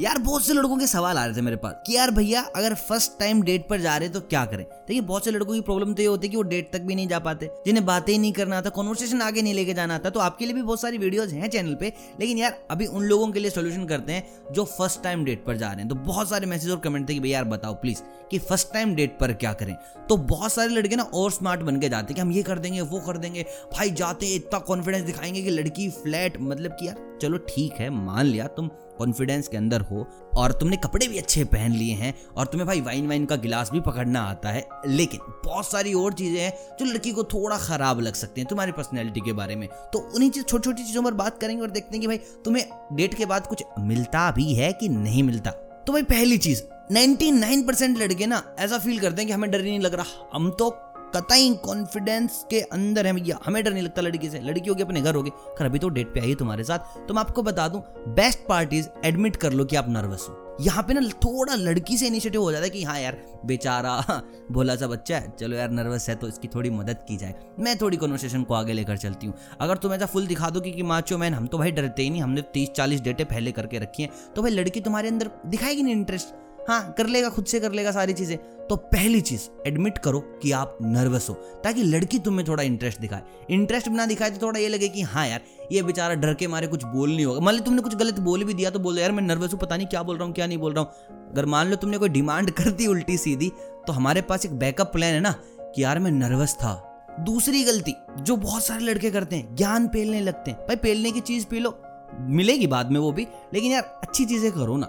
यार, बहुत से लड़कों के सवाल आ रहे थे मेरे पास कि यार भैया, अगर फ़र्स्ट टाइम डेट पर जा रहे तो क्या करें? देखिए, बहुत से लड़कों की प्रॉब्लम तो ये होती है कि वो डेट तक भी नहीं जा पाते, जिन्हें बातें ही नहीं करना आता कॉन्वर्सेशन आगे नहीं लेके जाना आता तो आपके लिए भी बहुत सारी वीडियोस हैं चैनल पे, लेकिन यार, अभी उन लोगों के लिए सोल्यूशन करते हैं जो फ़र्स्ट टाइम डेट पर जा रहे हैं। तो बहुत सारे मैसेज और कमेंट थे कि भैया, यार बताओ प्लीज़ कि फ़र्स्ट टाइम डेट पर क्या करें? तो बहुत सारे लड़के ना और स्मार्ट बन के जाते हैं कि हम ये कर देंगे, वो कर देंगे। भाई, जाते इतना कॉन्फिडेंस दिखाएँगे कि लड़की फ्लैट मतलब कि यार, चलो ठीक है, मान लिया, तुम कॉन्फिडेंस के अंदर हो, और तुमने कपड़े भी अच्छे पहन लिए हैं, और तुम्हें भाई वाइन वाइन का गिलास भी पकड़ना आता है। लेकिन बहुत सारी और चीज़ें हैं जो लड़की को थोड़ा खराब लग सकती हैं तुम्हारी पर्सनैलिटी के बारे में। तो उन्हीं चीज़ छोटी छोटी चीज़ों पर बात करेंगे और देखते हैं कि भाई तुम्हें डेट के बाद कुछ मिलता भी है कि नहीं मिलता। तो भाई पहली चीज़ 99% लड़के ना ऐसा फील करते हैं कि हमें डर ही नहीं लग रहा। हम तो कतई कॉन्फिडेंस के अंदर है भैया। हमें डर नहीं लगता लड़की से। लड़की होगी अपने घर होगी। खर अभी तो डेट पे आई तुम्हारे साथ। तो मैं आपको बता दूँ बेस्ट पार्टीज़ एडमिट कर लो कि आप नर्वस हो। यहाँ पे ना थोड़ा लड़की से इनिशिएटिव हो जाता है कि हाँ यार बेचारा भोला सा बच्चा है। चलो यार नर्वस है तो इसकी थोड़ी मदद की जाए। मैं थोड़ी कन्वर्सेशन को आगे लेकर चलती हूँ। अगर तुम ऐसा फुल दिखा दो कि, कि माचो मैन हम तो भाई डरते ही नहीं। हमने तीस चालीस डेटे पहले करके रखी हैं। तो भाई लड़की तुम्हारे अंदर दिखाएगी नहीं इंटरेस्ट हाँ कर लेगा, खुद से कर लेगा सारी चीज़ें। तो पहली चीज़ एडमिट करो कि आप नर्वस हो, ताकि लड़की तुम्हें थोड़ा इंटरेस्ट दिखाए। इंटरेस्ट बिना दिखाए तो थोड़ा ये लगे कि हाँ यार, ये बेचारा डर के मारे कुछ बोल नहीं होगा। मान लो तुमने कुछ गलत बोल भी दिया तो बोल यार मैं नर्वस हूँ, पता नहीं क्या बोल रहा हूँ, क्या नहीं बोल रहा हूँ। अगर मान लो तुमने कोई डिमांड कर दी उल्टी सीधी तो हमारे पास एक बैकअप प्लान है ना, कि यार मैं नर्वस था। दूसरी गलती, जो बहुत सारे लड़के करते हैं, ज्ञान पेलने लगते हैं। भाई, पेलने की चीज़ पी लो, मिलेगी बाद में वो भी, लेकिन यार अच्छी चीज़ें करो ना।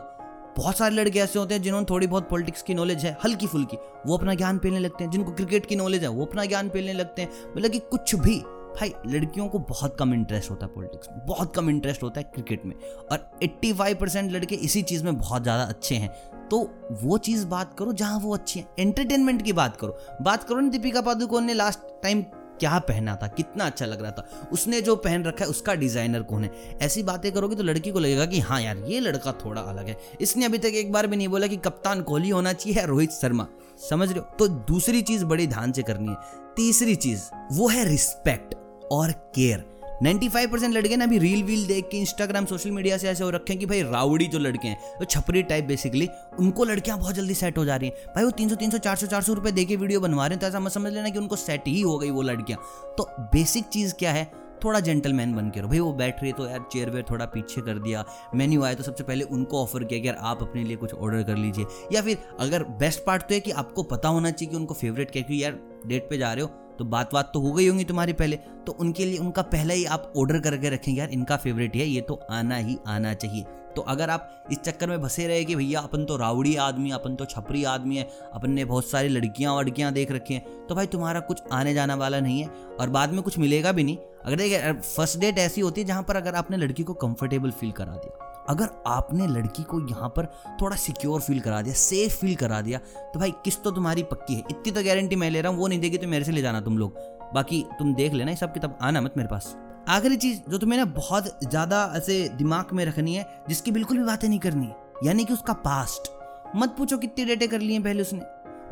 बहुत सारे लड़के ऐसे होते हैं जिन्होंने थोड़ी बहुत पॉलिटिक्स की नॉलेज है, हल्की फुल्की। वो अपना ज्ञान पेलने लगते हैं, जिनको क्रिकेट की नॉलेज है, वो अपना ज्ञान पेलने लगते हैं। मतलब कि कुछ भी, भाई, लड़कियों को बहुत कम इंटरेस्ट होता है पॉलिटिक्स में, बहुत कम इंटरेस्ट होता है क्रिकेट में। और 85 परसेंट लड़के इसी चीज़ में बहुत ज़्यादा अच्छे हैं। तो वो चीज़ बात करो जहाँ वो अच्छी है। एंटरटेनमेंट की बात करो। बात करो ना दीपिका पादुकोण ने लास्ट टाइम क्या पहना था, कितना अच्छा लग रहा था। उसने जो पहन रखा है, उसका डिज़ाइनर कौन है? ऐसी बातें करोगे तो लड़की को लगेगा कि हाँ यार, ये लड़का थोड़ा अलग है। इसने अभी तक एक बार भी नहीं बोला कि कप्तान कोहली होना चाहिए या रोहित शर्मा। समझ रहे हो? तो दूसरी चीज़ बड़ी ध्यान से करनी है। तीसरी चीज़, वो है रिस्पेक्ट और केयर 95 परसेंट लड़के ना अभी रील वील देख के इंस्टाग्राम सोशल मीडिया से ऐसे हो रखे हैं कि भाई रावड़ी जो लड़के हैं तो छपरी टाइप बेसिकली उनको लड़कियाँ बहुत जल्दी सेट हो जा रही हैं। भाई वो तीन सौ, तीन 300 300 400 400 रुपए दे के वीडियो बनवा रहे हैं तो ऐसा मत समझ लेना कि उनको सेट ही हो गई वो लड़कियाँ। तो बेसिक चीज़ क्या है? थोड़ा जेंटलमैन बन के रहो। भाई वो बैठ रही तो यार चेयर वेयर थोड़ा पीछे कर दिया। मेन्यू आया तो सबसे पहले उनको ऑफ़र किया कि यार आप अपने लिए कुछ ऑर्डर कर लीजिए। या फिर अगर बेस्ट पार्ट तो है कि आपको पता होना चाहिए कि उनको फेवरेट क्या क्योंकि यार डेट पे जा रहे हो तो बात बात तो हो गई होंगी तुम्हारी पहले। तो उनके लिए उनका पहले ही आप ऑर्डर करके रखेंगे यार, इनका फेवरेट है ये तो आना ही आना चाहिए। तो अगर आप इस चक्कर में बसे रहे कि भैया अपन तो रावड़ी आदमी अपन तो छपरी आदमी है, अपन ने बहुत सारी लड़कियाँ वड़कियाँ देख रखी हैं तो भाई तुम्हारा कुछ आने जाना वाला नहीं है और बाद में कुछ मिलेगा भी नहीं। अगर देखिए फ़र्स्ट डेट ऐसी होती है जहाँ पर अगर आपने लड़की को कंफर्टेबल फील करा दिया अगर आपने लड़की को यहाँ पर थोड़ा सिक्योर फील करा दिया सेफ़ फील करा दिया तो भाई किस तो तुम्हारी पक्की है। इतनी तो गारंटी मैं ले रहा हूँ, वो नहीं देगी तो मेरे से ले जाना तुम लोग। बाकी तुम देख लेना सब किताब आना मत मेरे पास। आखिरी चीज़ जो तुम्हें ना बहुत ज़्यादा ऐसे दिमाग में रखनी है, जिसकी बिल्कुल भी बातें नहीं करनी, यानी कि उसका पास्ट मत पूछो कितनी डेटे कर लिए पहले उसने।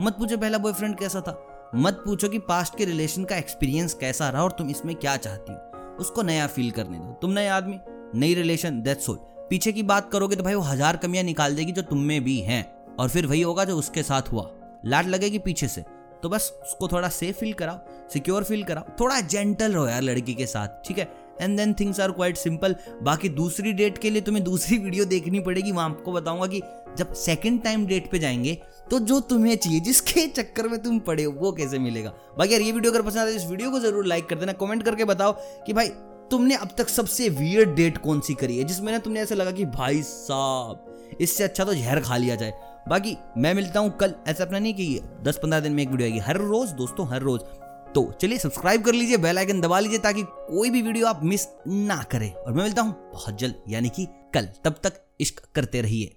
मत पूछो पहला बॉयफ्रेंड कैसा था। मत पूछो कि पास्ट के रिलेशन का एक्सपीरियंस कैसा रहा और तुम इसमें क्या चाहती हो। उसको नया फील करने दो। तुम नए आदमी, नई रिलेशन दैट्स ऑल पीछे की बात करोगे तो भाई वो हज़ार कमियाँ निकाल देगी जो तुम में भी हैं। और फिर वही होगा जो उसके साथ हुआ। लाट लगेगी पीछे से। तो बस उसको थोड़ा सेफ़ फील कराओ सिक्योर फील कराओ। थोड़ा जेंटल रहो यार लड़की के साथ, ठीक है? And then things are quite simple बाकी दूसरी डेट के लिए तुम्हें दूसरी वीडियो देखनी पड़ेगी। वहाँ आपको बताऊँगा कि जब सेकंड टाइम डेट पे जाएँगे तो जो तुम्हें चाहिए, जिसके चक्कर में तुम पड़े हो, वो कैसे मिलेगा? बाकी यार ये वीडियो अगर पसंद आए तो इस वीडियो को ज़रूर लाइक कर देना। कमेंट करके बताओ कि भाई तुमने अब तक सबसे वियर्ड डेट कौन सी करी है जिसमें ना तुमने ऐसा लगा कि भाई साहब, इससे अच्छा तो जहर खा लिया जाए। बाकी मैं मिलता हूँ कल, ऐसा अपना नहीं कि दस पंद्रह दिन में एक वीडियो आएगी, हर रोज दोस्तों, हर रोज। तो चलिए सब्सक्राइब कर लीजिए बेल आइकन दबा लीजिए ताकि कोई भी वीडियो आप मिस ना करें। और मैं मिलता हूँ बहुत जल्द, यानी कि कल। तब तक इश्क करते रहिए।